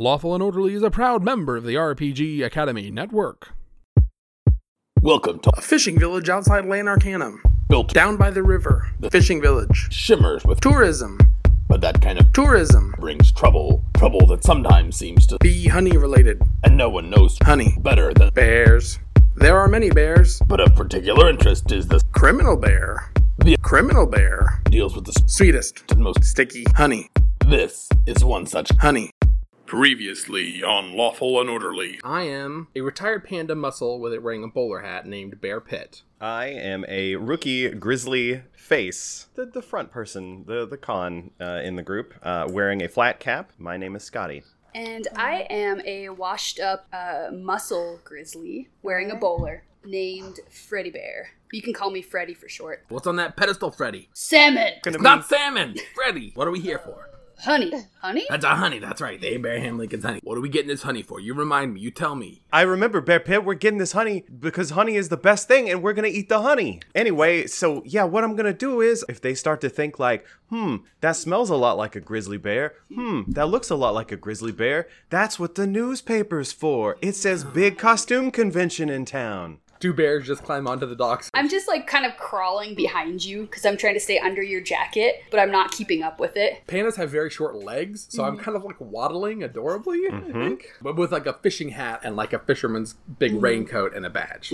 Lawful and Orderly is a proud member of the RPG Academy Network. Welcome to A fishing village outside Lanarcanum. Built Down by the river. The fishing village. shimmers with Tourism. but that kind of Tourism. brings trouble. Trouble that sometimes seems to Be honey related. and no one knows Honey. better than Bears. There are many bears. but of particular interest is the Criminal bear. The- Criminal bear. deals with the Sweetest. and most Sticky. Honey. this is one such Honey. Previously on Lawful and Orderly. I am a retired panda muscle with it wearing a bowler hat named Bear Pitt. I am a rookie grizzly face, the, the front person, the, the con uh, in the group, uh, wearing a flat cap. My name is Scotty. And I am a washed up uh, muscle grizzly wearing a bowler named Freddy Bear. You can call me Freddy for short. What's on that pedestal, Freddy? Salmon! It's not salmon! Freddy! What are we here for? Honey. Honey? That's our honey, that's right. The Abraham Lincoln's honey. What are we getting this honey for? You remind me, you tell me. I remember Bear Pitt, we're getting this honey because honey is the best thing and we're gonna eat the honey. Anyway, so yeah, what I'm gonna do is if they start to think like, hmm, that smells a lot like a grizzly bear, hmm, that looks a lot like a grizzly bear, that's what the newspaper's for. It says big costume convention in town. Two bears just climb onto the docks. I'm just like kind of crawling behind you because I'm trying to stay under your jacket, but I'm not keeping up with it. Pandas have very short legs, so I'm kind of like waddling adorably, I think. But with like a fishing hat and like a fisherman's big raincoat and a badge.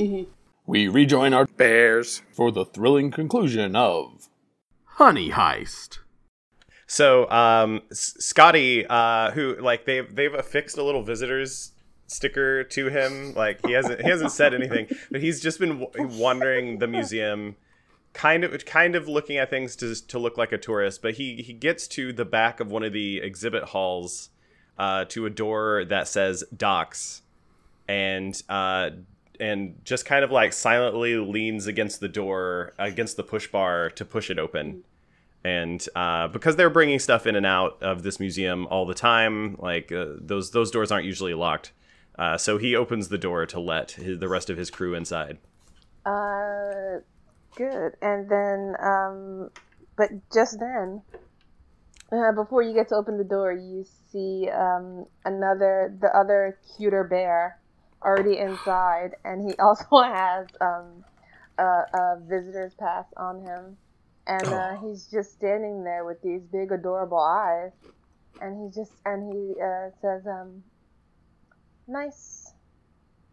we rejoin our Bears. for the thrilling conclusion of Honey Heist. So, um, S- Scotty, uh, who like they've they've affixed a little visitors sticker to him. Like he hasn't he hasn't said anything, but he's just been wandering the museum, kind of kind of looking at things to to look like a tourist. But he he gets to the back of one of the exhibit halls, uh, to a door that says docks, and uh. And just kind of like silently leans against the door, against the push bar to push it open and uh, because they're bringing stuff in and out of this museum all the time, like uh, those those doors aren't usually locked. Uh, so he opens the door to let his, the rest of his crew inside. Uh, good. And then, um, but just then, uh, before you get to open the door, you see um, another, the other cuter bear already inside, and he also has um, a, a visitor's pass on him, and uh, he's just standing there with these big, adorable eyes, and he just and he uh, says, um, "Nice,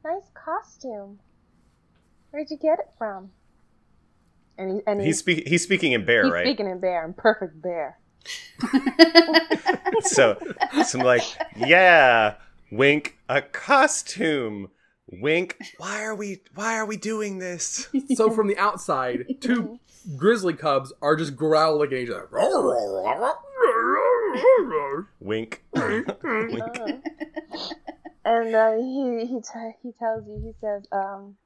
nice costume." Where'd you get it from? And he and He's speak, he's speaking in bear, he's right? speaking in bear, in perfect bear. so, so I'm like, yeah, wink, a costume. Wink. Why are we Why are we doing this? So from the outside, two grizzly cubs are just growling at each other. Wink. wink. Oh. And uh, he he t- he tells you he says, um,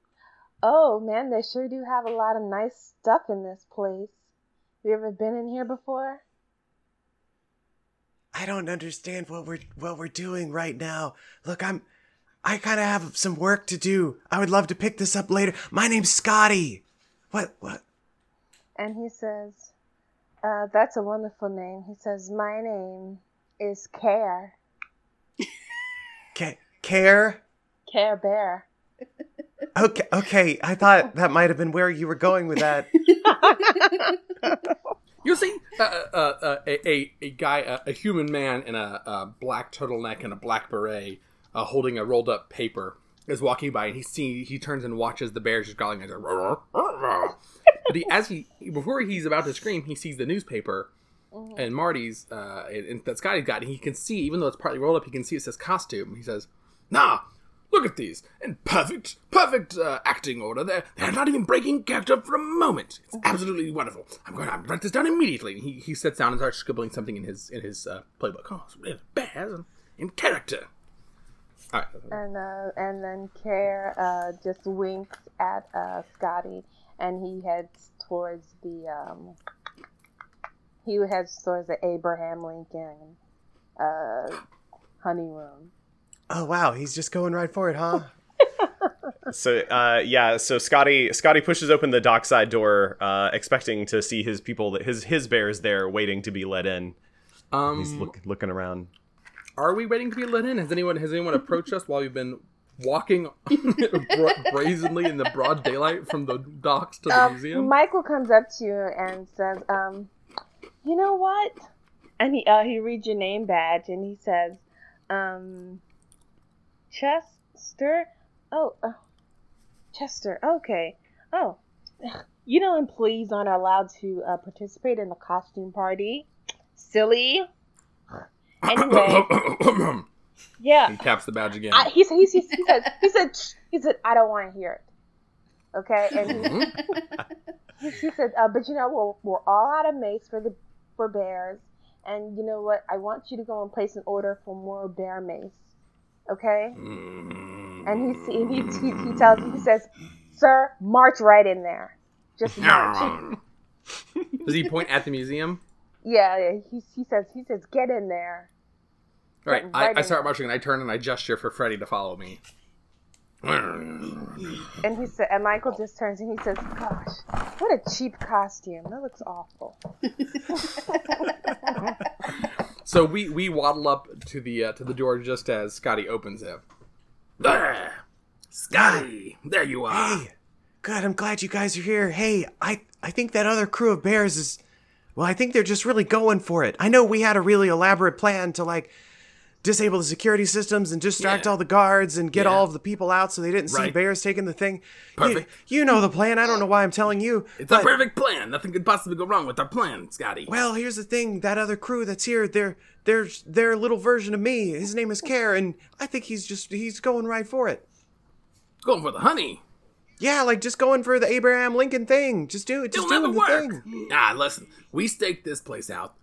"Oh man, they sure do have a lot of nice stuff in this place. Have You ever been in here before?" I don't understand what we're what we're doing right now. Look, I'm I kind of have some work to do. I would love to pick this up later. My name's Scotty. What what? And he says, uh, "That's a wonderful name." He says, "My name is Care Ca- care? Care Bear." Okay, okay. I thought that might have been where you were going with that. You see, uh, uh, uh, a, a a guy, a, a human man in a, a black turtleneck and a black beret, uh, holding a rolled up paper, is walking by, and he see he turns and watches the bears just growling. And he's like, but he, as he before he's about to scream, he sees the newspaper. And Marty's, uh, and, and that Scotty's got, and he can see, even though it's partly rolled up, he can see it says costume. He says, "Nah, look at these in perfect, perfect uh, acting order. They're they're not even breaking character for a moment. It's absolutely wonderful. I'm going to write this down immediately." He, he sits down and starts scribbling something in his in his uh, playbook. Oh, it's really bears in character. All right. And uh, and then Care uh, just winks at uh, Scotty, and he heads towards the um, he heads towards the Abraham Lincoln uh, honey room. Oh wow, he's just going right for it, huh? so uh, yeah, so Scotty Scotty pushes open the dockside door, uh, expecting to see his people, his his bears there, waiting to be let in. Um, He's look, looking around. are we waiting to be let in? Has anyone has anyone approached us while we've been walking bra- brazenly in the broad daylight from the docks to the Um, museum? Michael comes up to you and says, um, "You know what?" And he uh, he reads your name badge and he says, um, "Chester." Oh, uh, Chester. Okay. Oh, you know, employees aren't allowed to uh, participate in the costume party. Silly. Anyway, yeah. he taps the badge again. I, he, said- he, said- he said, he said, he said, I don't want to hear it. Okay, and he, Mhm. he, he said, uh, but you know, we're, we're all out of mace for the for bears, and you know what? I want you to go and place an order for more bear mace. Okay, Mm. and he he he, he tells he says, "Sir, march right in there, just march." Does he point at the museum? yeah, yeah. He he says he says, "Get in there." All right, Right I, I start marching and I turn and I gesture for Freddy to follow me. And he said, and Michael just turns and he says, "Gosh, what a cheap costume! That looks awful." So we we waddle up to the uh, to the door just as Scotty opens it. There. Scotty, there you are. Hey, good. I'm glad you guys are here. Hey, I I think that other crew of bears is, well, I think they're just really going for it. I know we had a really elaborate plan to like disable the security systems and distract Yeah. all the guards and get Yeah. all of the people out so they didn't see bears taking the thing. Perfect. You, you know the plan. I don't know why I'm telling you. It's but- a perfect plan. Nothing could possibly go wrong with our plan, Scotty. Well, here's the thing. That other crew that's here, they're they're they're a little version of me. His name is Care, and I think he's just he's going right for it. Going for the honey. Yeah, like just going for the Abraham Lincoln thing. Just do it. Just doing the work. thing. Ah, listen. We staked this place out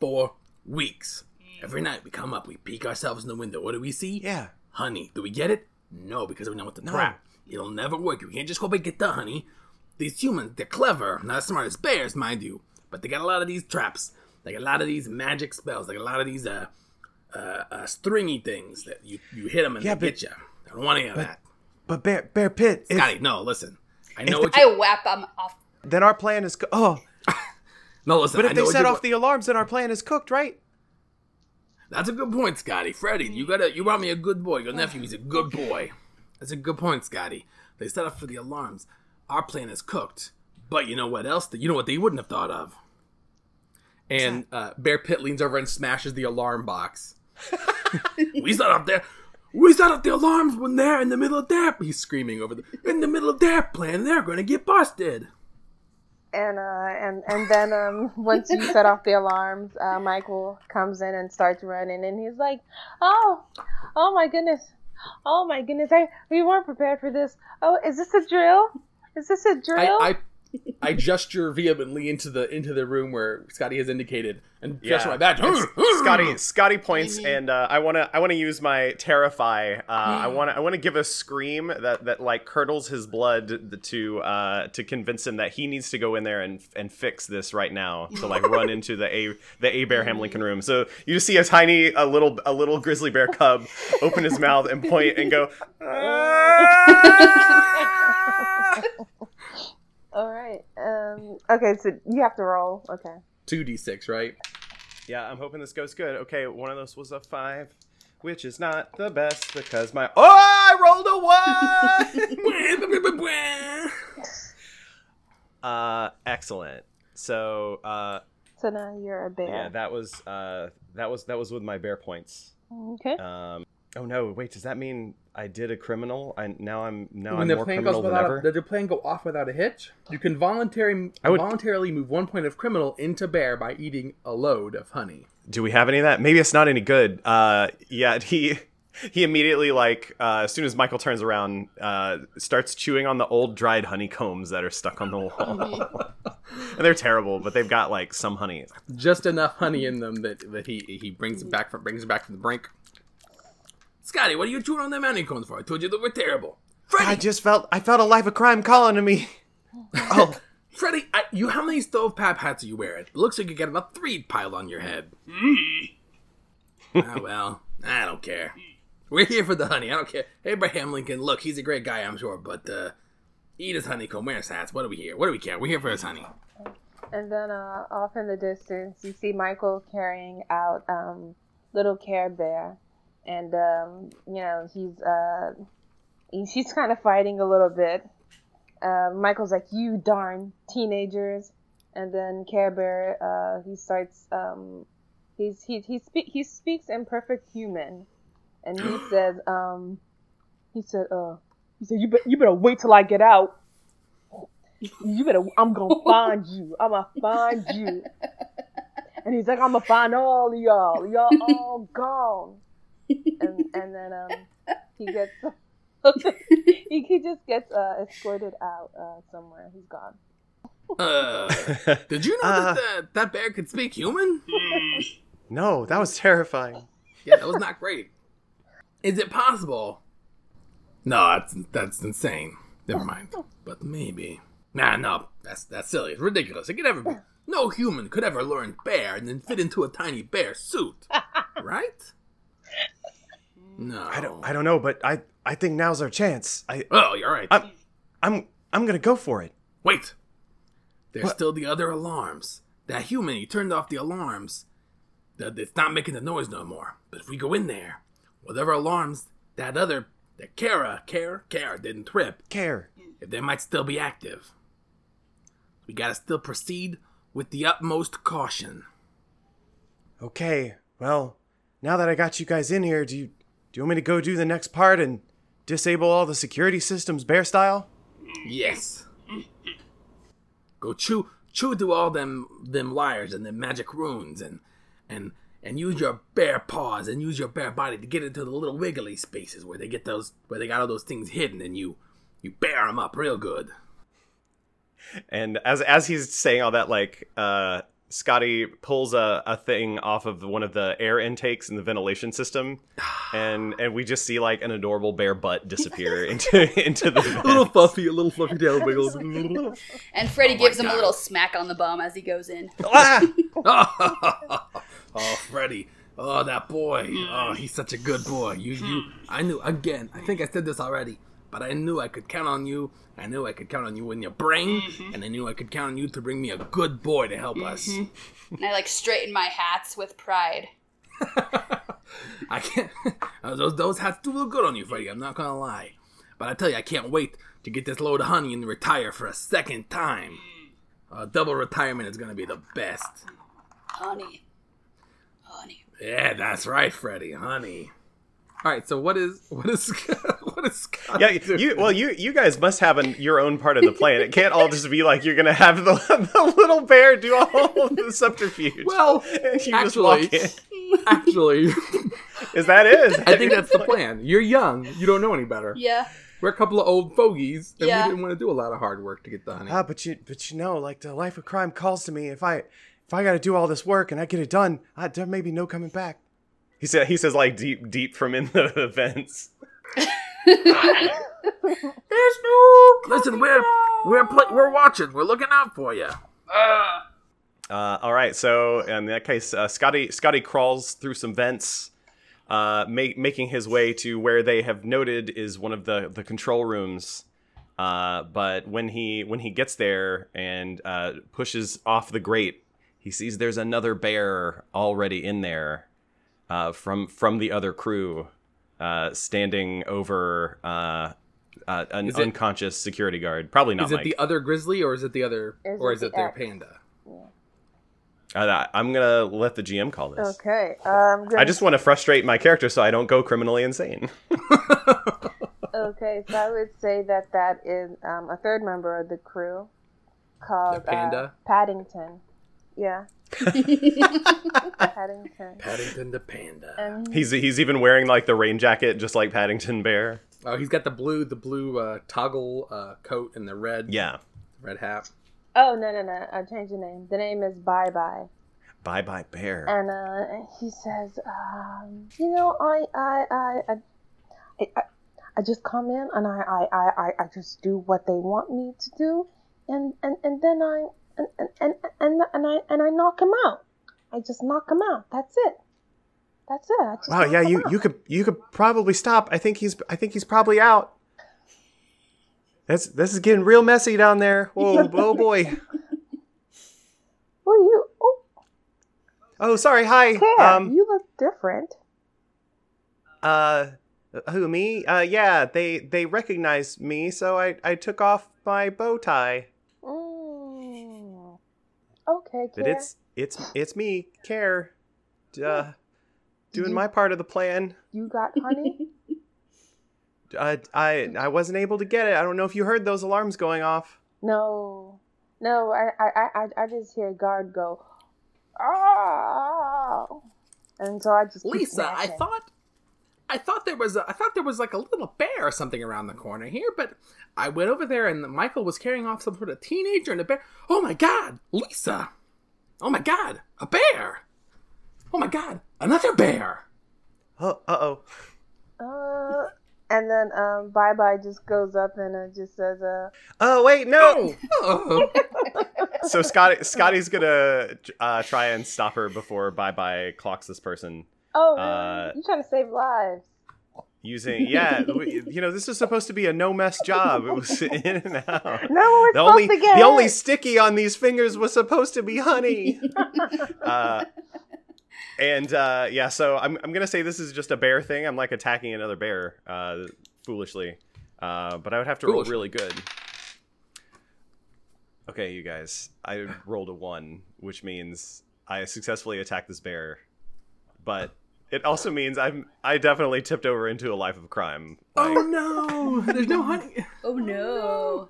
for weeks. Every night we come up, we peek ourselves in the window. What do we see? Yeah. Honey. Do we get it? No, because we know what to trap. It'll never work. We can't just go and get the honey. These humans, they're clever. Not as smart as bears, mind you. But they got a lot of these traps. They got a lot of these magic spells. They got a lot of these uh, uh, uh stringy things that you, you hit them and Yeah, they but- get you. I don't want any of that. But Bear Bear Pitt, if, Scotty, no, listen. I know what you... I whap them off. then our plan is co- oh. No, listen. But I if know they set off the alarms, then our plan is cooked, right? That's a good point, Scotty. Freddy, you gotta you brought me a good boy. Your nephew, he's a good boy. That's a good point, Scotty. They set up for the alarms. Our plan is cooked. But you know what else? You know what they wouldn't have thought of? And uh, Bear Pitt leans over and smashes the alarm box. We set up there. We set up the alarms when they're in the middle of their He's screaming over the. in the middle of their plan. They're gonna get busted. And uh, and and then um, once you set off the alarms, uh, Michael comes in and starts running, and he's like, "Oh, oh my goodness, oh my goodness, I we weren't prepared for this. Oh, is this a drill? Is this a drill?" I, I I gesture vehemently into the into the room where Scotty has indicated, and gesture my badge. Scotty Scotty points, and uh, I wanna I wanna use my terrify. Uh, I wanna I wanna give a scream that, that like curdles his blood to uh, to convince him that he needs to go in there and and fix this right now to like run into the a the Abraham Lincoln room. So you just see a tiny a little a little grizzly bear cub open his mouth and point and go. All right. Um. Okay. So you have to roll. Okay. Two d six, right? Yeah, I'm hoping this goes good. Okay, one of those was a five, which is not the best because my oh, I rolled a one. uh, excellent. So, uh, So now you're a bear. yeah, that was uh, that was that was with my bear points. okay. Um, oh no, wait, does that mean I did a criminal? I now I'm now when I'm more criminal than without, ever. a, does your plane go off without a hitch? You can voluntary I would- voluntarily move one point of criminal into bear by eating a load of honey. Do we have any of that? Maybe it's not any good. Uh, yeah, he he immediately like uh, as soon as Michael turns around, uh, starts chewing on the old dried honeycombs that are stuck on the wall. and they're terrible, but they've got like some honey. Just enough honey in them that, that he he brings it back from brings it back from the brink. Scotty, what are you chewing on them honeycombs for? I told you they were terrible. I just felt I felt a life of crime calling to me. Oh, Freddy, I, you how many stove pap hats are you wearing? It looks like you're getting a three piled on your head. ah, well, I don't care. We're here for the honey. I don't care. Abraham Lincoln, look, he's a great guy, I'm sure, but uh, eat his honeycomb, wear his hats. What do we here? What do we care? We're here for his honey. And then uh, off in the distance, you see Michael carrying out um, little Care Bear, and um, you know he's uh, he, he's kind of fighting a little bit. Uh, Michael's like, "You darn teenagers," and then Care Bear uh, he starts um, he's he he speak he speaks in perfect human, and he says um, he said uh he said you be- you better wait till I get out. You better I'm gonna find you. I'm gonna find you. And he's like, I'm gonna find all of y'all. Y'all all gone. And and then um he gets he, he just gets uh, escorted out uh, somewhere. He's gone. Uh, did you know Uh. that, that that bear could speak human? no, that was terrifying. Yeah, that was not great. Is it possible? No, that's that's insane. Never mind. But maybe. Nah, no, that's that's silly. It's ridiculous. It could ever be. No human could ever learn bear and then fit into a tiny bear suit, right? No. I don't I don't know, but I I think now's our chance. I Oh, you're right. I'm I'm I'm gonna go for it. Wait. There's What? still the other alarms. That human, he turned off the alarms. That it's not making the noise no more. But if we go in there, whatever alarms that other, that Kara, Kara, Kara didn't trip, Care. if they might still be active. We gotta still proceed with the utmost caution. Okay. Well, now that I got you guys in here, do you do you want me to go do the next part and disable all the security systems bear style? Yes. Go chew chew through all them them wires and them magic runes and and and use your bare paws and use your bare body to get into the little wiggly spaces where they get those where they got all those things hidden and you you bear them up real good. And as as he's saying all that, like uh, Scotty pulls a, a thing off of one of the air intakes in the ventilation system, and and we just see like an adorable bear butt disappear into into the vent. fluffy, a little fluffy tail wiggles. And Freddy gives him a little smack on the bum as he goes in. Ah! oh, Freddy. Oh, that boy. Oh, he's such a good boy. You, you. I knew again. I think I said this already, but I knew I could count on you. I knew I could count on you in your brain, and I knew I could count on you to bring me a good boy to help us. And I like straighten my hats with pride. I can't. uh, those those hats do look good on you, Freddy. I'm not gonna lie, but I tell you, I can't wait to get this load of honey and retire for a second time. Uh, double retirement is gonna be the best. Honey. Honey. Yeah, that's right, Freddy. Honey. All right. So what is what is what is Scott Yeah, doing? you well, you you guys must have an, your own part of the plan. It can't all just be like you're gonna have the, the little bear do all of the subterfuge. Well, and you just actually, walk in. actually, Is that it? I think that's the plan. You're young. You don't know any better. Yeah. We're a couple of old fogies, and Yeah. we didn't want to do a lot of hard work to get the honey. Ah, but you but you know, like the life of crime calls to me. If I if I got to do all this work and I get it done, I, there may be no coming back. He said he says like deep deep from in the vents. There's no. Listen, we're we're pl- we're watching. We're looking out for you. Uh, all right, so in that case, uh, Scotty Scotty crawls through some vents, uh, ma- making his way to where they have noted is one of the the control rooms. Uh, but when he when he gets there and uh, pushes off the grate, he sees there's another bear already in there uh, from from the other crew, uh, standing over uh, uh, an Is it- unconscious security guard. Probably not Is it Mike. the other grizzly, or is it the other, Is or it is the it their X? panda? Uh, I'm gonna let the GM call this. Okay. Um. I just want to frustrate my character so I don't go criminally insane. Okay, so I would say that that is um, a third member of the crew called The panda? Uh, Paddington. Yeah, Paddington. Paddington the panda. And He's he's even wearing like the rain jacket, just like Paddington Bear. Oh, he's got the blue, the blue uh, toggle uh, coat and the red, Yeah. red hat. oh no no no! I changed the name. The name is Bye Bye. Bye bye bear. And uh, he says, um, you know, I I I I, I, I, I just come in and I, I, I, I- I just do what they want me to do, and and, and then I and, and, and, and, and I and I knock him out. I just knock him out. That's it. That's it. I just Wow, yeah, you out. you could you could probably stop. I think he's I think he's probably out. This this is getting real messy down there. Whoa, oh boy. Well, you. Oh, Oh, sorry. Hi. Care, Um, you look different. uh, who me? Uh, yeah, they they recognized me, so I I took off my bow tie. Okay, But Care. it's it's it's me, Care, uh, doing you- my part of the plan. You got honey? Uh, I I wasn't able to get it. I don't know if you heard those alarms going off. no. No, I, I, I, I- I just hear guard go, oh. And so I just Lisa, I thought, I thought there was, a, I thought there was like a little bear or something around the corner here, but I went over there and Michael was carrying off some sort of teenager and a bear. Oh my God, Lisa! Oh my God, a bear! Oh my God, another bear! Oh, uh oh. Uh, and then um, Bye Bye just goes up and uh, just says, uh, Oh wait, no. Oh, so Scotty Scotty's gonna uh, try and stop her before Bye Bye clocks this person "Oh, really? Uh, you trying to save lives?" Using yeah. w- you know this is supposed to be a no mess job. It was in and out. No, we're The supposed only to get the only sticky on these fingers was supposed to be honey. uh, and uh, yeah, so I'm I'm gonna say this is just a bear thing. I'm like attacking another bear uh, foolishly, uh, but I would have to roll really good. Okay, you guys, I rolled a one, which means I successfully attacked this bear, but it also means I'm I definitely tipped over into a life of crime. Oh, like, oh no! There's no honey. Oh no.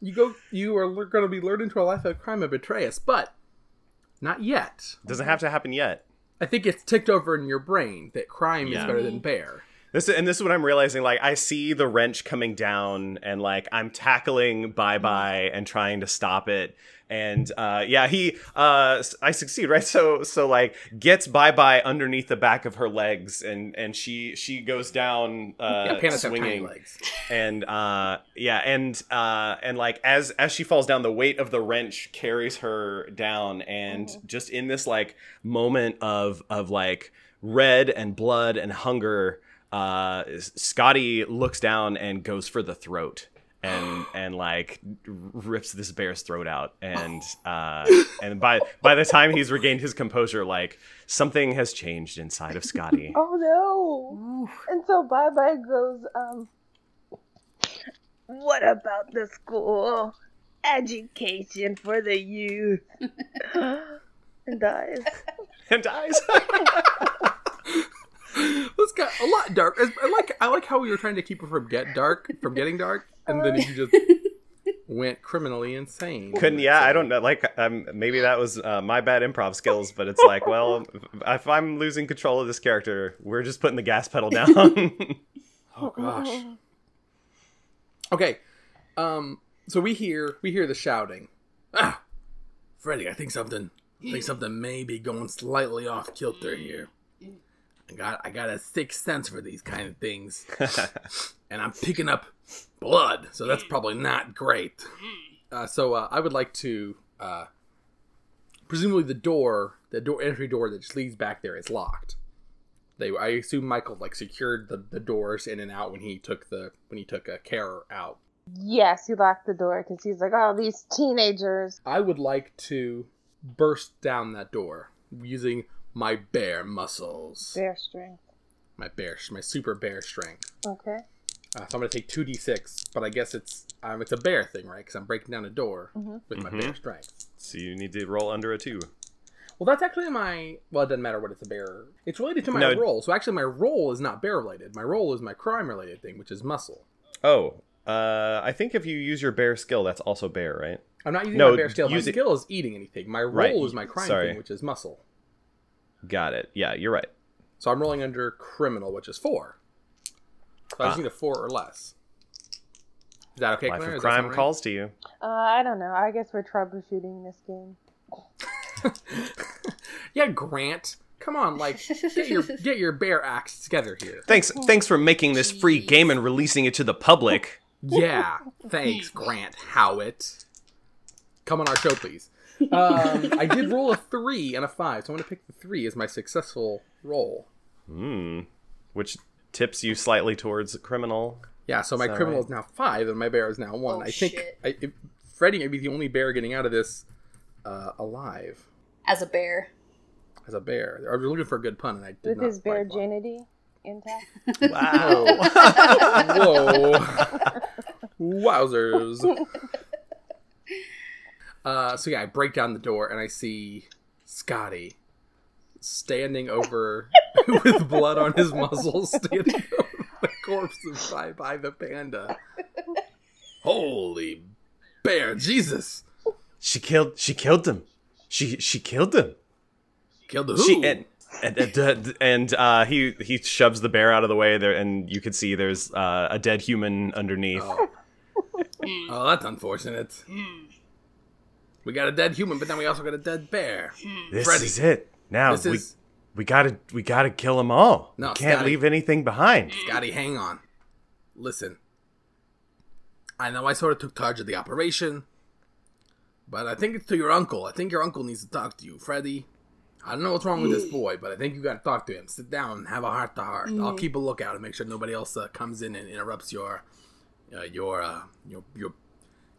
You go. You are going to be lured into a life of crime and betray us, but not yet. doesn't have to happen yet. I think it's ticked over in your brain that crime is better than bear. This and this is what I'm realizing. Like I see the wrench coming down, and like I'm tackling Bye Bye and trying to stop it. And uh, yeah, he uh, I succeed right. So so like gets Bye Bye underneath the back of her legs, and and she she goes down uh, yeah, swinging. legs. And uh, yeah, and uh, and like as as she falls down, the weight of the wrench carries her down, and just in this like moment of of like red and blood and hunger, uh, Scotty looks down and goes for the throat. And and like rips this bear's throat out, and uh, and by by the time he's regained his composure, like something has changed inside of Scotty. Oh no! And so Bye Bye goes, um, what about the school? Education for the youth. and dies. and dies. This got a lot dark. I like I like how we were trying to keep it from get dark, from getting dark, and then you just went criminally insane. Couldn't yeah, I don't know. Like, um, maybe that was uh, my bad improv skills, but it's like, well, if I'm losing control of this character, we're just putting the gas pedal down. Oh gosh. Okay. Um. So we hear we hear the shouting. Ah, Freddy, I think something. I think something may be going slightly off kilter here. I got I got a sixth sense for these kind of things, and I'm picking up blood, so that's probably not great. Uh, so uh, I would like to, uh, presumably the door, the door entry door that just leads back there is locked. They, I assume Michael like secured the, the doors in and out when he took the when he took a carer out. Yes, he locked the door because he's like, oh, these teenagers. I would like to burst down that door using my bear muscles, Their strength. my bear, my super bear strength. Okay. Uh, so I'm gonna take two d six, but I guess it's um, it's a bear thing, right? Because I'm breaking down a door with my bear strength. so you need to roll under a two. Well, that's actually my. Well, it doesn't matter what it's a bear. It's related to my No. role. So actually, my role is not bear related. My role is my crime related thing, which is muscle. Oh, uh, I think if you use your bear skill, that's also bear, right? I'm not using No, my bear skill. My skill is eating anything. My role Right, is my crime sorry. thing, which is muscle. Got it. Yeah, you're right. So I'm rolling under criminal, which is four. So I just Ah. need a four or less. Is that okay, Life Claire? of Does that crime sound right? calls to you. Uh, I don't know. I guess we're troubleshooting this game. yeah, Grant. Come on, like get your get your bear acts together here. Thanks, thanks for making this free game and releasing it to the public. Yeah, thanks, Grant Howitt. Come on our show, please. Um, I did roll a three and a five, so I'm going to pick the three as my successful roll. Hmm. Which tips you slightly towards criminal. Yeah, so my that criminal right? is now five, and my bear is now one. Oh, I think shit. I, if, Freddy may be the only bear getting out of this uh, alive As a bear. as a bear. I was looking for a good pun, and I did With not his bear find one. virginity. intact. Wow. Whoa. Wowzers. Uh, so yeah, I break down the door and I see Scotty standing over with blood on his muzzle, standing over the corpse of Bye Bye the panda. Holy bear, Jesus! she killed. She killed him. She she killed him. Killed the who? She and and and, and uh, he he shoves the bear out of the way there, and you can see there's uh, a dead human underneath. Oh. oh, that's unfortunate. We got a dead human, but then we also got a dead bear. this Freddy. is it. Now This we is we gotta we gotta kill them all. No, we can't Scotty. leave anything behind. Scotty, hang on. Listen. I know I sort of took charge of the operation, but I think it's to your uncle. I think your uncle needs to talk to you, Freddy. I don't know what's wrong with this boy, but I think you got to talk to him. Sit down, and have a heart to heart. I'll keep a lookout and make sure nobody else uh, comes in and interrupts your, uh, your, uh, your, your,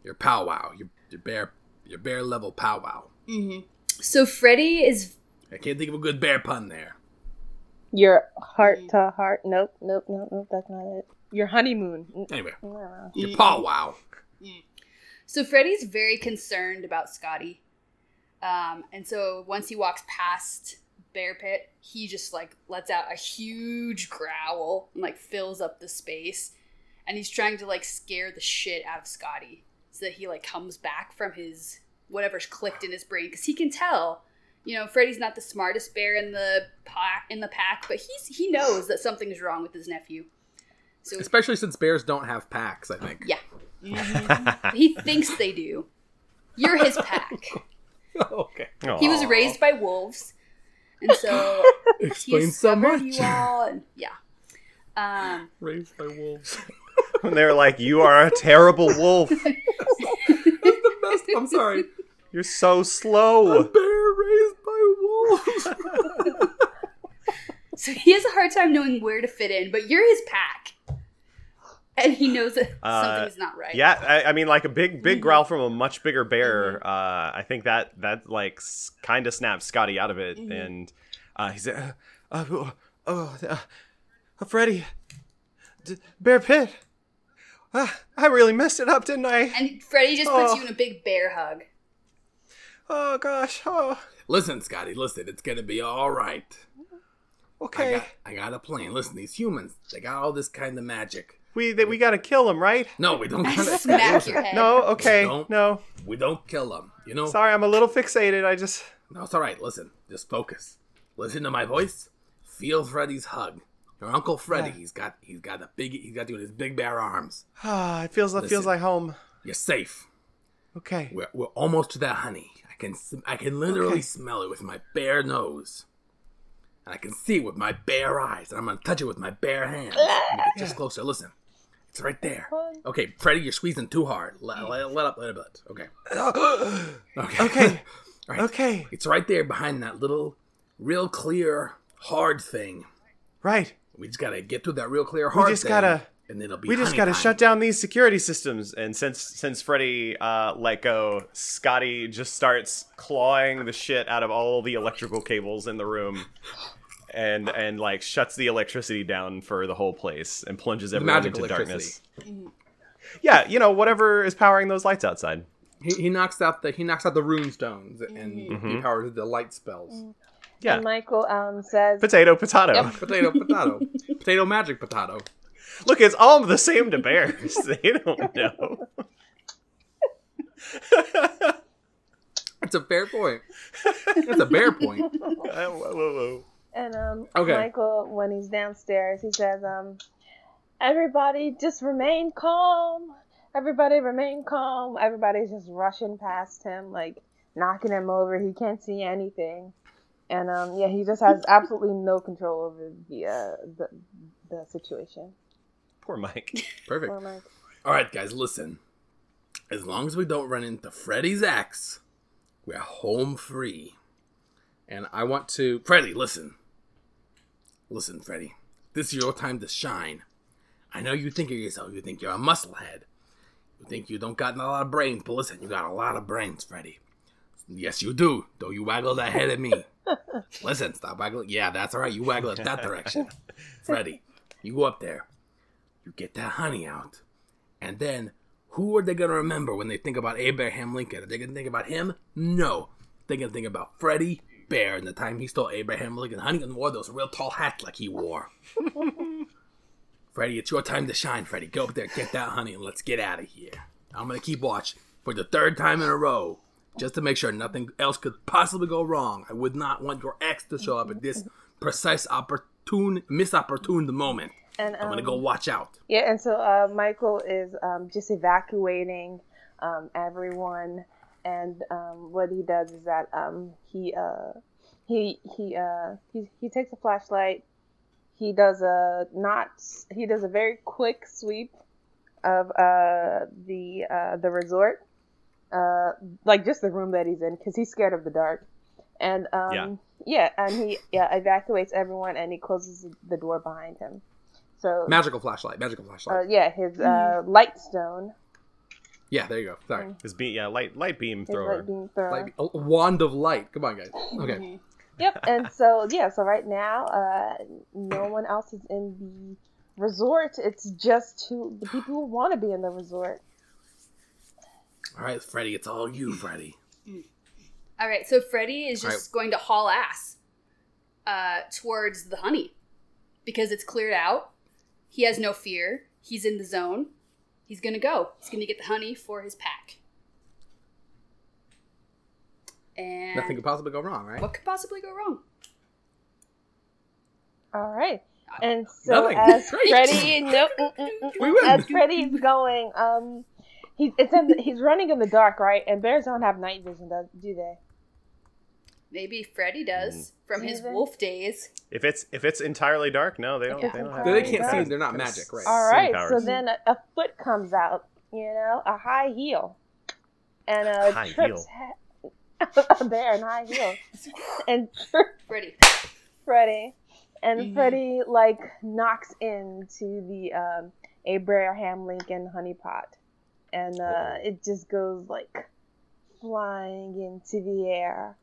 your powwow, your, your bear, your bear level powwow. Mm-hmm. So Freddy is I can't think of a good bear pun there. Your heart mm-hmm. to heart. Nope, nope, nope, nope. That's not it. Your honeymoon. Anyway, mm-hmm. no. your powwow. So Freddy's very concerned about Scotty. Um, and so once he walks past Bear Pitt, he just like lets out a huge growl and like fills up the space. And he's trying to like scare the shit out of Scotty so that he like comes back from his whatever's clicked in his brain because he can tell. You know, Freddy's not the smartest bear in the pack, in the pack, but he's he knows that something's wrong with his nephew. So Especially since bears don't have packs, I think. yeah, he thinks they do. You're his pack. okay. He was raised by wolves, and so he Explains so much. you all. And yeah, um, Raised by wolves. And they're like, "You are a terrible wolf. the best. I'm sorry. You're so slow." A Bear raised by wolves. so he has a hard time knowing where to fit in. But you're his pack, and he knows that Uh, something is not right. Yeah, I, I mean, like a big, big growl from a much bigger bear. Uh, I think that that like kind of snaps Scotty out of it, and uh, he's uh, uh, oh, oh uh, uh, Freddy, D- Bear Pitt. Uh, I really messed it up, didn't I? And Freddy just puts Oh. you in a big bear hug. Oh gosh. Oh, listen, Scotty. Listen. It's gonna be all right. I okay. got. I got a plan. Listen, these humans. They got all this kind of magic. We they, we gotta kill them, right? No, we don't. I Kinda, smack your head. No. Okay. Don't. No. we don't kill them. You know. Sorry, I'm a little fixated. I just. No, it's all right. Listen. Just focus. Listen to my voice. Feel Freddy's hug. Your uncle Freddy. He's got. He's got a big. He's got you in his big bear arms. Ah, it feels it feels like home. You're safe. Okay. We're, we're almost to that honey. I can I can literally Okay. smell it with my bare nose. And I can see it with my bare eyes. And I'm gonna touch it with my bare hands. Let me get just closer. Listen. It's right there. Okay, Freddy, you're squeezing too hard. Let, let, let up a little bit. Okay. Okay. Okay. All right. Okay. It's right there behind that little, real clear, hard thing. Right. We just gotta get through that real clear, hard just thing, gotta- And then it'll be we just honey got to time. shut down these security systems and since since freddy uh, let go scotty just starts clawing the shit out of all the electrical cables in the room and and like shuts the electricity down for the whole place and plunges everyone magic into darkness yeah you know whatever is powering those lights outside He, he knocks out the he knocks out the rune stones and Mm-hmm. he powers the light spells. Yeah And Michael um says, potato potato Potato, potato, potato, magic potato. look it's all the same to bears they don't know It's a fair point. That's a bear point. Uh, whoa, whoa, whoa. and um, Okay. Michael, when he's downstairs, he says, um, everybody just remain calm. Everybody remain calm. Everybody's just rushing past him, like knocking him over. He can't see anything. And um, yeah, he just has absolutely no control over the uh, the, the situation. poor mike Perfect. Poor Mike. All right, guys, listen. As long as we don't run into Freddy's axe, we're home free. And I want to, Freddy, listen. Listen, Freddy. This is your time to shine. I know you think of yourself. You think you're a musclehead. You think you don't got a lot of brains, but listen, you got a lot of brains, Freddy. Yes, you do. Though you waggle that head at me. Listen, stop waggling. Yeah, that's all right. You waggle it that direction. Freddy, you go up there. You get that honey out. And then, who are they going to remember when they think about Abraham Lincoln? Are they going to think about him? No. They're going to think about Freddy Bear and the time he stole Abraham Lincoln honey and wore those real tall hats like he wore. Freddy, it's your time to shine, Freddy. Go up there, get that honey, and let's get out of here. I'm going to keep watch for the third time in a row just to make sure nothing else could possibly go wrong. I would not want your ex to show up at this precise opportune, misopportuned moment. And I'm gonna um, go watch out. Yeah, and so uh, Michael is um, just evacuating um, everyone, and um, what he does is that um, he uh, he he uh, he he takes a flashlight. He does a not he does a very quick sweep of uh, the uh, the resort, uh, like just the room that he's in, because he's scared of the dark. And um, Yeah. yeah, and he yeah evacuates everyone, and he closes the door behind him. So Magical flashlight. Magical uh, flashlight. yeah, his uh, light stone, yeah, there you go. Sorry. His beam, yeah, light light beam thrower. light beam thrower. Like a wand of light. Come on, guys. Okay. Yep. And so yeah, so right now, uh, no one else is in the resort. It's just who the people who want to be in the resort. All right, Freddy, it's all you, Freddy. All right, so Freddy is just Alright. going to haul ass uh, towards the honey because it's cleared out. He has no fear. He's in the zone. He's gonna go. He's gonna get the honey for his pack. And Nothing could possibly go wrong, right? what could possibly go wrong? All right. And so Nothing. as Great. Freddy, no, mm, mm, mm, We mm, as Freddy's going, um, he's it's in the, he's running in the dark, right? And bears don't have night vision, does do they? Maybe Freddy does from his Maybe. wolf days. If it's if it's entirely dark, no, they don't. it's They don't have. They can't see. dark. powers. They're not magic, right? All right. So then a, a foot comes out, you know, a high heel, and a High trips a bear in high heels, and Freddy. Freddy, and Mhm. Freddy like knocks into the um, Abraham Lincoln honeypot, and uh, it just goes like flying into the air.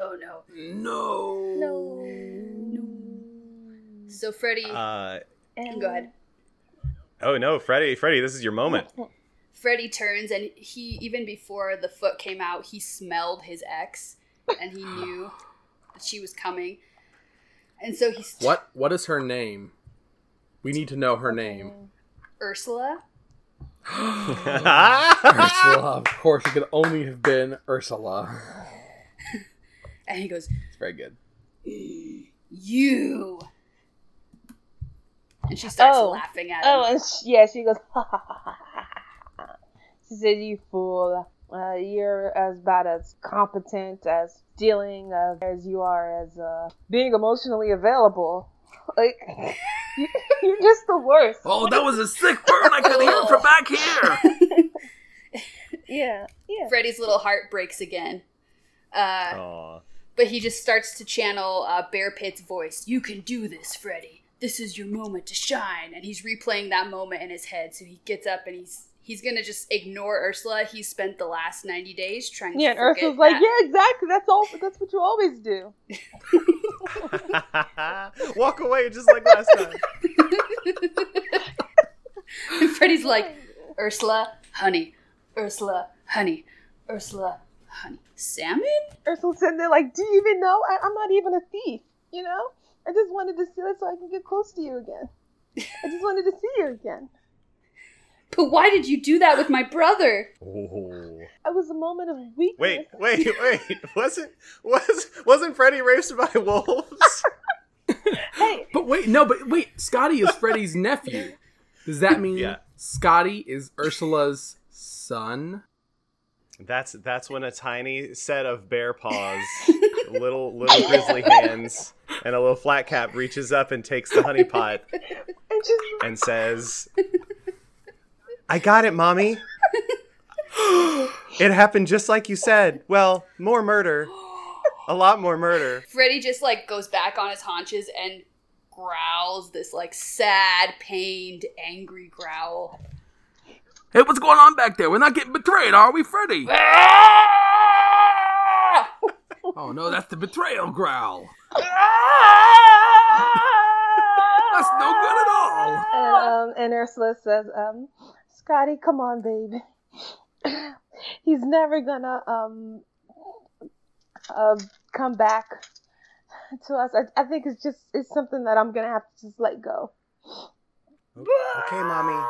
Oh no. No. No. no. So Freddy Uh, And go ahead. oh no, Freddy, Freddy, this is your moment. Freddy turns and he even before the foot came out, he smelled his ex and he knew that she was coming. And so he's What? What is her name? We need to know her name. Ursula. Ursula. Of course, it could only have been Ursula. And he goes, It's very good. You And she starts Oh. laughing at him. Oh, and sh yeah, she goes. Ha, ha, ha. She said, "You fool! Uh, you're as bad as competent as dealing uh, as you are as uh, being emotionally available. Like you, you're just the worst." Oh, that was a sick burn. I could hear it from back here. Yeah, yeah. Freddy's little heart breaks again. Uh, Aw. but he just starts to channel uh, Bear Pitt's voice. You can do this, Freddy. This is your moment to shine. And he's replaying that moment in his head. So he gets up and he's he's gonna just ignore Ursula. He spent the last ninety days trying to get Yeah, and forget Ursula's like, "Yeah, exactly. That's all. That's what you always do." Walk away just like last time. And Freddy's like, Ursula, honey, Ursula, honey, Ursula, honey, salmon. Ursula's sitting there like, "Do you even know? I, I'm not even a thief. You know. I just wanted to see it so I can get close to you again. I just wanted to see you again. But why did you do that with my brother? Oh. It was a moment of weakness. Wait, wait, wait! Wasn't was wasn't Freddy raped by wolves? Hey, But wait, no, but wait, Scotty is Freddy's nephew. Does that mean Yeah. Scotty is Ursula's son? That's that's when a tiny set of bear paws, little little grizzly hands, and a little flat cap reaches up and takes the honey pot and just and says, "I got it, mommy. It happened just like you said. Well, more murder, a lot more murder." Freddy just like goes back on his haunches and growls this like sad, pained, angry growl. Hey, what's going on back there? We're not getting betrayed, are we, Freddy? Oh no, that's the betrayal growl. Ah! That's no good at all. And, um, and Ursula says, um, Scotty, come on, baby. He's never gonna um, uh, come back to us. I, I think it's just it's something that I'm gonna have to just let go. Okay, mommy.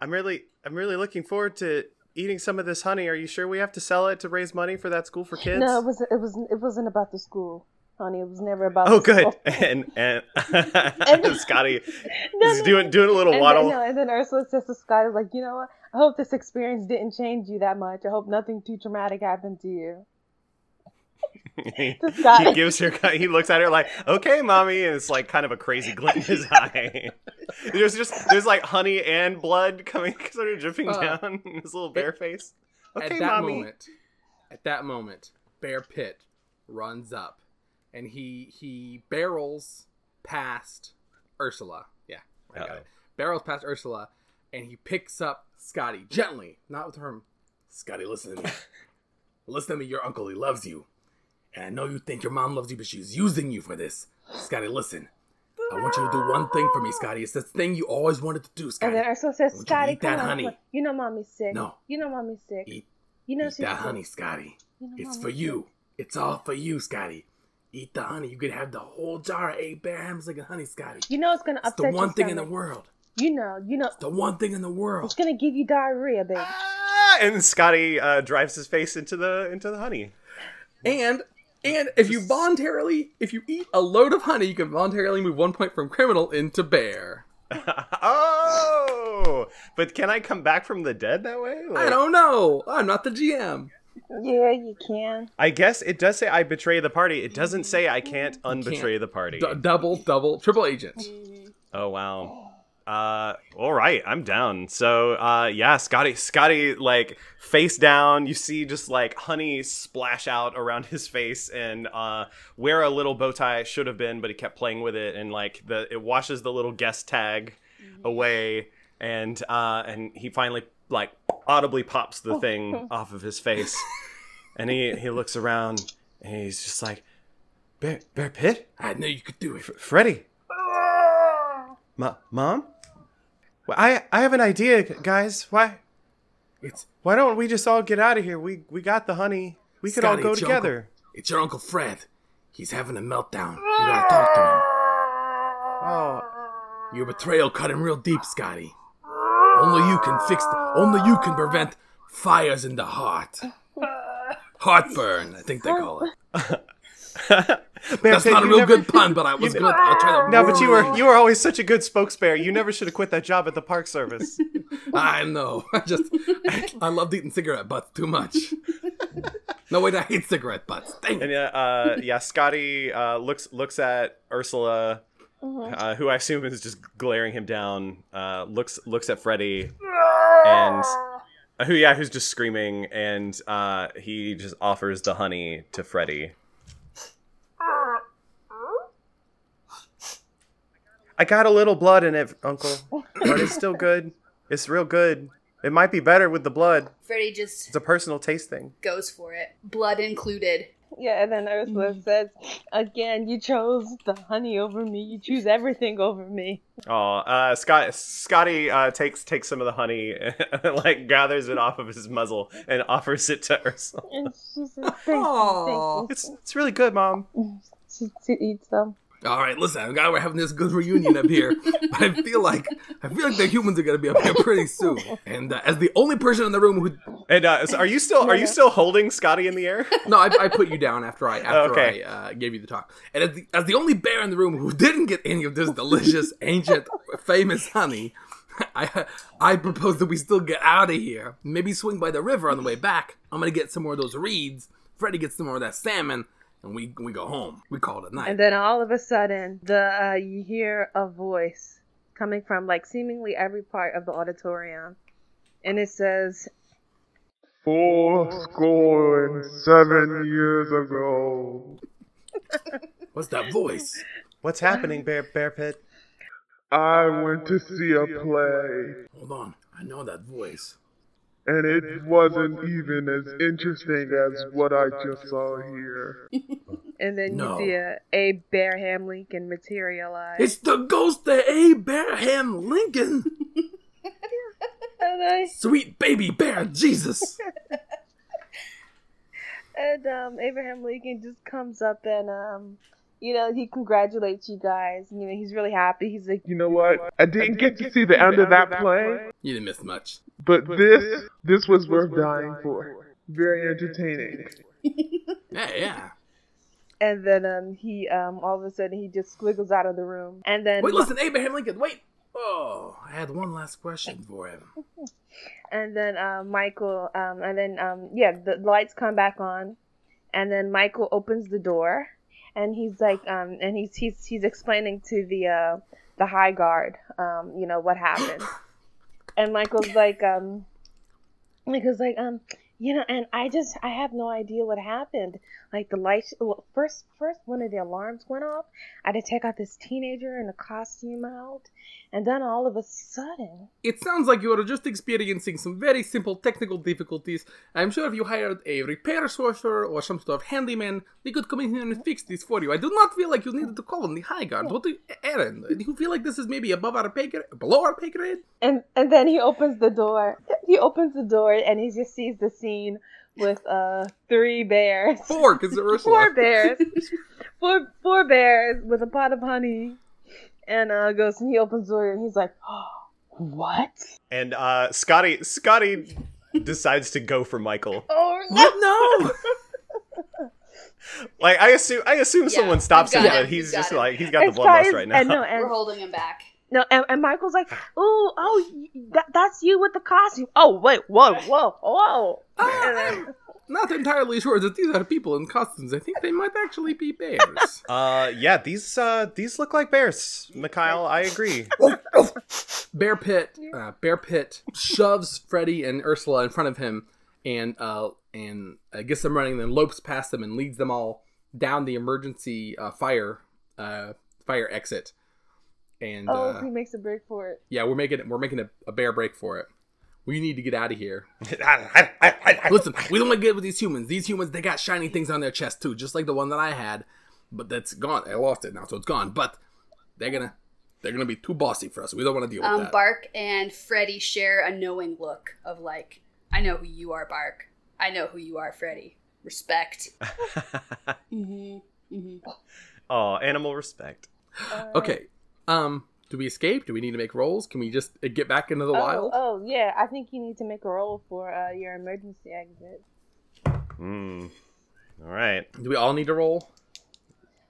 I'm really, I'm really looking forward to eating some of this honey. Are you sure we have to sell it to raise money for that school for kids? No, it was it was it wasn't about the school, honey. It was never about. Oh, good. school. And and, And- Scotty is doing doing a little And waddle. then, no, and then Ursula says to Scotty, like, you know what? I hope this experience didn't change you that much. I hope nothing too traumatic happened to you. he, To Scotty. he gives her. He looks at her like, "Okay, mommy," and it's like kind of a crazy glint in his eye. there's just there's like honey and blood coming, sort of dripping Uh, down in his little bear face. Okay, at that mommy. moment, at that moment, Bear Pitt runs up, and he he barrels past Ursula. Yeah, I got Uh-oh. it. Barrels past Ursula, and he picks up Scotty gently, not with her. Scotty, listen to me. listen to me. Your uncle, he loves you, and I know you think your mom loves you, but she's using you for this. Scotty, listen. I want you to do one thing for me, Scotty. It's the thing you always wanted to do, Scotty. And then Ursula says, Would Scotty, eat come that on. honey? You know mommy's sick. No. You know mommy's sick. Eat, you know eat she's that sick. honey, Scotty. You know It's for sick. you. It's all for you, Scotty. Eat the honey. You could have the whole jar of eight bear hams like a honey, Scotty. You know it's gonna It's upset the one your thing in the world. You know, you know, The one thing in the world. it's gonna give you diarrhea, baby. Ah, and Scotty uh, drives his face into the into the honey. And and if you voluntarily, if you eat a load of honey, you can voluntarily move one point from criminal into bear. oh, but can I come back from the dead that way? I don't know. I'm not the GM. Yeah, you can. I guess it does say I betray the party. It doesn't say I can't unbetray the party. D- double, double, triple agent. Oh wow. Uh, all right, I'm down. So, uh, yeah, Scotty, Scotty, like face down. You see just like honey splash out around his face, and uh, where a little bow tie should have been, but he kept playing with it, and like the it washes the little guest tag away, and uh, and he finally like audibly pops the oh. thing off of his face, and he he looks around, and he's just like, Bear, Bear Pitt, I knew you could do it. Freddy. Ma- Mom? Well, I I have an idea, guys. Why It's why don't we just all get out of here? We we got the honey. We could all go it's your together. uncle- It's your uncle Fred. He's having a meltdown. You gotta talk to him. Oh, Your betrayal cut him real deep, Scotty. Only you can fix. The, only you can prevent fires in the heart. Heartburn, I think they call it. That's not a real good pun, but I was good. I'll try to. No, but you were you were always such a good spokesbear. You never should have quit that job at the Park Service. I know. I just I loved eating cigarette butts too much. No wait, I hate cigarette butts. Dang And yeah, uh, yeah, Scotty uh, looks looks at Ursula, uh, who I assume is just glaring him down. Uh, looks looks at Freddy, and uh, who yeah, who's just screaming, and uh, he just offers the honey to Freddy. I got a little blood in it, Uncle, but it's still good. It's real good. It might be better with the blood. Freddy just It's a personal taste thing. goes for it, blood included. Yeah, and then Ursula says, again, you chose the honey over me. You choose everything over me. Oh, uh, Scott, Scotty uh, takes takes some of the honey, like gathers it off of his muzzle and offers it to Ursula. And she says, thank you, It's it's really good, Mom. She, she eats them. All right, listen. I'm glad we're having this good reunion up here, but I feel like I feel like the humans are gonna be up here pretty soon. And uh, as the only person in the room who And uh, so are you still are you still holding Scotty in the air? No, I, I put you down after I after Okay. I uh, gave you the talk. And as the, as the only bear in the room who didn't get any of this delicious, ancient, famous honey, I I propose that we still get out of here. Maybe swing by the river on the way back. I'm gonna get some more of those reeds. Freddy gets some more of that salmon, and we we go home. We call it a night. And then all of a sudden, the uh, you hear a voice coming from like seemingly every part of the auditorium, and it says, Four score and seven years ago, What's that voice? What's happening, Bear Bear Pitt? I went to see a play. Hold on, I know that voice. And it wasn't even as interesting as what I just saw here. And then No. you see a Abraham Lincoln materialize. It's the ghost of a Abraham Lincoln. and, I, Sweet baby bear, Jesus. and um, Abraham Lincoln just comes up and um, you know he congratulates you guys. You know he's really happy. He's like, You know what? I didn't get to see the end of that play, You didn't miss much. But this this was worth dying for. Very entertaining. Yeah, yeah. and then um he um all of a sudden he just squiggles out of the room. And then Wait, listen, Abraham Lincoln, wait. Oh, I had one last question for him. and then um, Michael, um, and then um, yeah, the lights come back on, and then Michael opens the door, and he's like, um, and he's he's he's explaining to the uh, the high guard, um, you know what happened, and Michael's like, um, Michael's like, um, you know, and I just I have no idea what happened. Like the lights, well, first first one of the alarms went off. I had to take out this teenager in a costume out, and then all of a sudden. It sounds like you are just experiencing some very simple technical difficulties. I'm sure if you hired a repair sorcerer or some sort of handyman, they could come in here and fix this for you. I do not feel like you needed to call on the high guard. What do you, Aaron? Do you feel like this is maybe above our pay grade, below our pay grade? and and then he opens the door. He opens the door and he just sees the scene with uh three bears, Four, because there were four bears, four four bears with a pot of honey, and uh goes and he opens the door and he's like, oh, what? And uh, Scotty Scotty decides to go for Michael. Oh What? No! Like I assume I assume Yeah, someone stops we've him, but him, he's just him. like he's got the And bloodlust right now. And no, We're holding him back. No, and, and Michael's like, oh, oh, that, that's you with the costume. Oh, wait, whoa, whoa, whoa. And then- Not entirely sure that these are people in costumes. I think they might actually be bears. Uh, yeah, these uh these look like bears, Mikhail. I agree. Bear Pitt, uh, Bear Pitt shoves Freddy and Ursula in front of him, and uh, and uh, gets them running. Then lopes past them and leads them all down the emergency uh, fire uh, fire exit. And oh, uh, he makes a break for it. yeah, we're making we're making a, a bear break for it. We need to get out of here. Listen, we don't want to get with these humans. These humans, they got shiny things on their chest too, just like the one that I had, but that's gone. I lost it now, so it's gone. But they're gonna they're gonna be too bossy for us. We don't want to deal with Um, that. Bark and Freddy share a knowing look of like, I know who you are, Bark. I know who you are, Freddy. Respect. mm-hmm. Mm-hmm. oh, animal respect. Okay. Um, do we escape? Do we need to make rolls? Can we just uh, get back into the Oh, wild? oh, yeah. I think you need to make a roll for uh, your emergency exit. Hmm. All right. Do we all need to roll?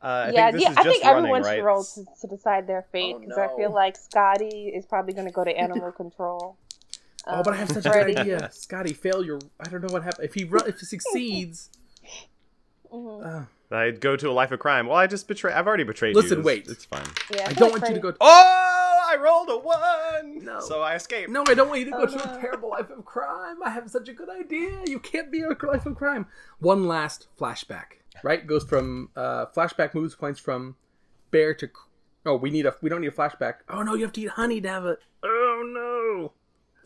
Uh, I yeah, think this yeah. is I think running, everyone right? should roll to, to decide their fate Oh, because I feel like Scotty is probably going to go to animal control. oh, but I have such a Freddy- good idea. Scotty, failure. I don't know what happened. If he run, if he succeeds, Mhm. uh, I'd go to a life of crime. Well, I just betray. I've already betrayed Listen, you. It's- wait. It's fine. Yeah, I don't like want you to go. Oh, I rolled a one. No. So I escaped. No, I don't want you to go Oh, to a terrible life of crime. I have such a good idea. You can't be a life of crime. One last flashback. Right, goes from uh, flashback moves points from bear to. Oh, we need a. We don't need a flashback. Oh no, you have to eat honey to have it. Oh no.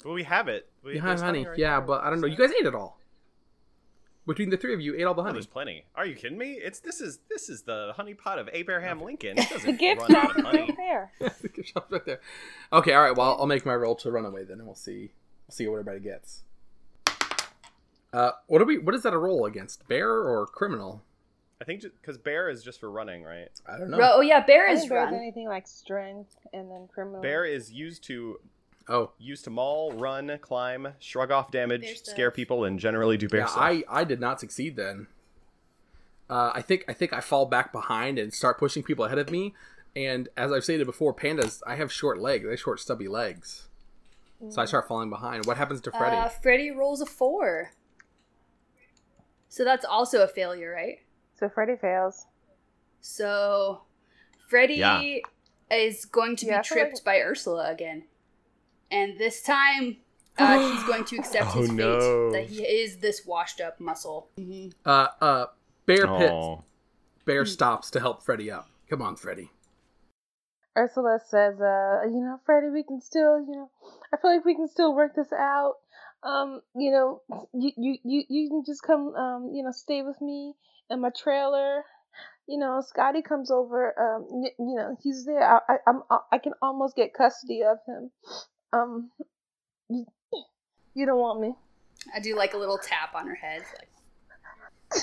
Well, we have it. We, You there's have honey, right yeah, there. but I don't know. You guys ate it all. Between the three of you, ate all the Oh, there's plenty. Are you kidding me? It's this is this is the honey pot of Abraham Lincoln. It The gift shop of is right there. The gift shop's right there. Okay, all right. Well, I'll make my roll to run away then, and we'll see. We'll see what everybody gets. Uh, what are we? What is that a roll against? Bear or criminal? I think because bear is just for running, right? I don't know. Ro- oh yeah, Bear I is there's run. anything like strength and then criminal. Bear is used to Oh, used to maul, run, climb, shrug off damage, Bear scare stuff. people, and generally do bear yeah. stuff. I I did not succeed then. Uh, I think I think I fall back behind and start pushing people ahead of me. And as I've stated before, pandas I have short legs. They have short stubby legs. So I start falling behind. What happens to Freddy? Uh, Freddy rolls a four. So that's also a failure, right? So Freddy fails. So Freddy Yeah. is going to Yeah, be tripped like- by Ursula again. And this time uh, he's going to accept Oh, his fate no. that he is this washed up muscle. Uh, uh, Bear Pitt. Bear stops to help Freddy up. Come on, Freddy. Ursula says, uh, you know, Freddy, we can still, you know, I feel like we can still work this out. um, you know, you you you you can just come, um, you know, stay with me in my trailer. You know, Scotty comes over. Um, y- you know, he's there. I, I I'm I can almost get custody of him. Um, you, you don't want me. I do like a little tap on her head. Like,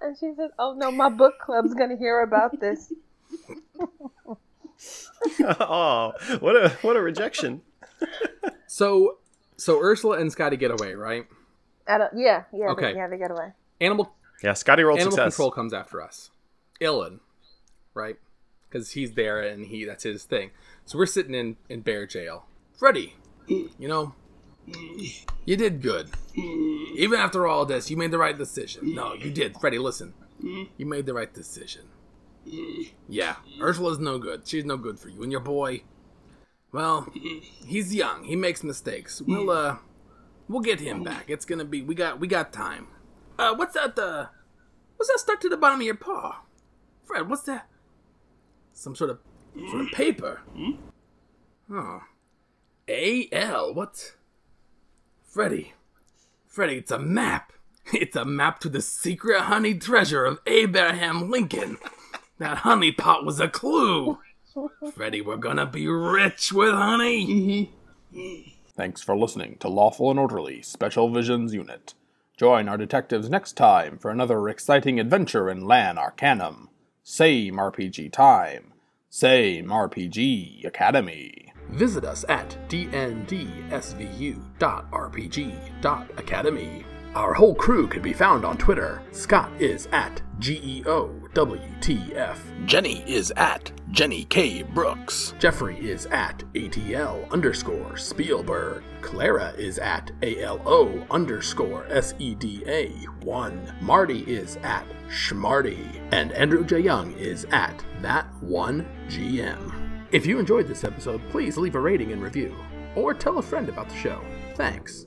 And she says, "Oh no, my book club's gonna hear about this." oh, what a what a rejection. So, so Ursula and Scotty get away, right? I don't, yeah, yeah, Okay. they, yeah, they get away. Animal Yeah, Scotty rolled Animal success. Control comes after us. Ilan, right? Because he's there and he that's his thing. So we're sitting in in bear jail. Freddy, mm. you know, mm. you did good. Mm. Even after all this, you made the right decision. No, you did, Freddy. Listen, you made the right decision. Yeah, Ursula's no good. She's no good for you. And your boy, well, he's young. He makes mistakes. We'll uh, we'll get him back. It's gonna be. We got we got time. Uh, what's that? Uh, What's that stuck to the bottom of your paw? Fred, what's that? Some sort of sort of paper. Oh. A L, what? Freddy. Freddy, it's a map. It's a map to the secret honey treasure of Abraham Lincoln. That honey pot was a clue. Freddy, we're gonna be rich with honey. Thanks for listening to Lawful and Orderly Special Visions Unit. Join our detectives next time for another exciting adventure in Lan Arcanum. Same RPG time. Same RPG Academy. Visit us at dndsvu.rpg.academy. Our whole crew can be found on Twitter. Scott is at GEOWTF. Jenny is at Jenny K. Brooks. Jeffrey is at ATL underscore Spielberg. Clara is at ALO underscore SEDA 1. Marty is at Schmarty. And Andrew J. Young is at That One GM. If you enjoyed this episode, please leave a rating and review. Or tell a friend about the show. Thanks.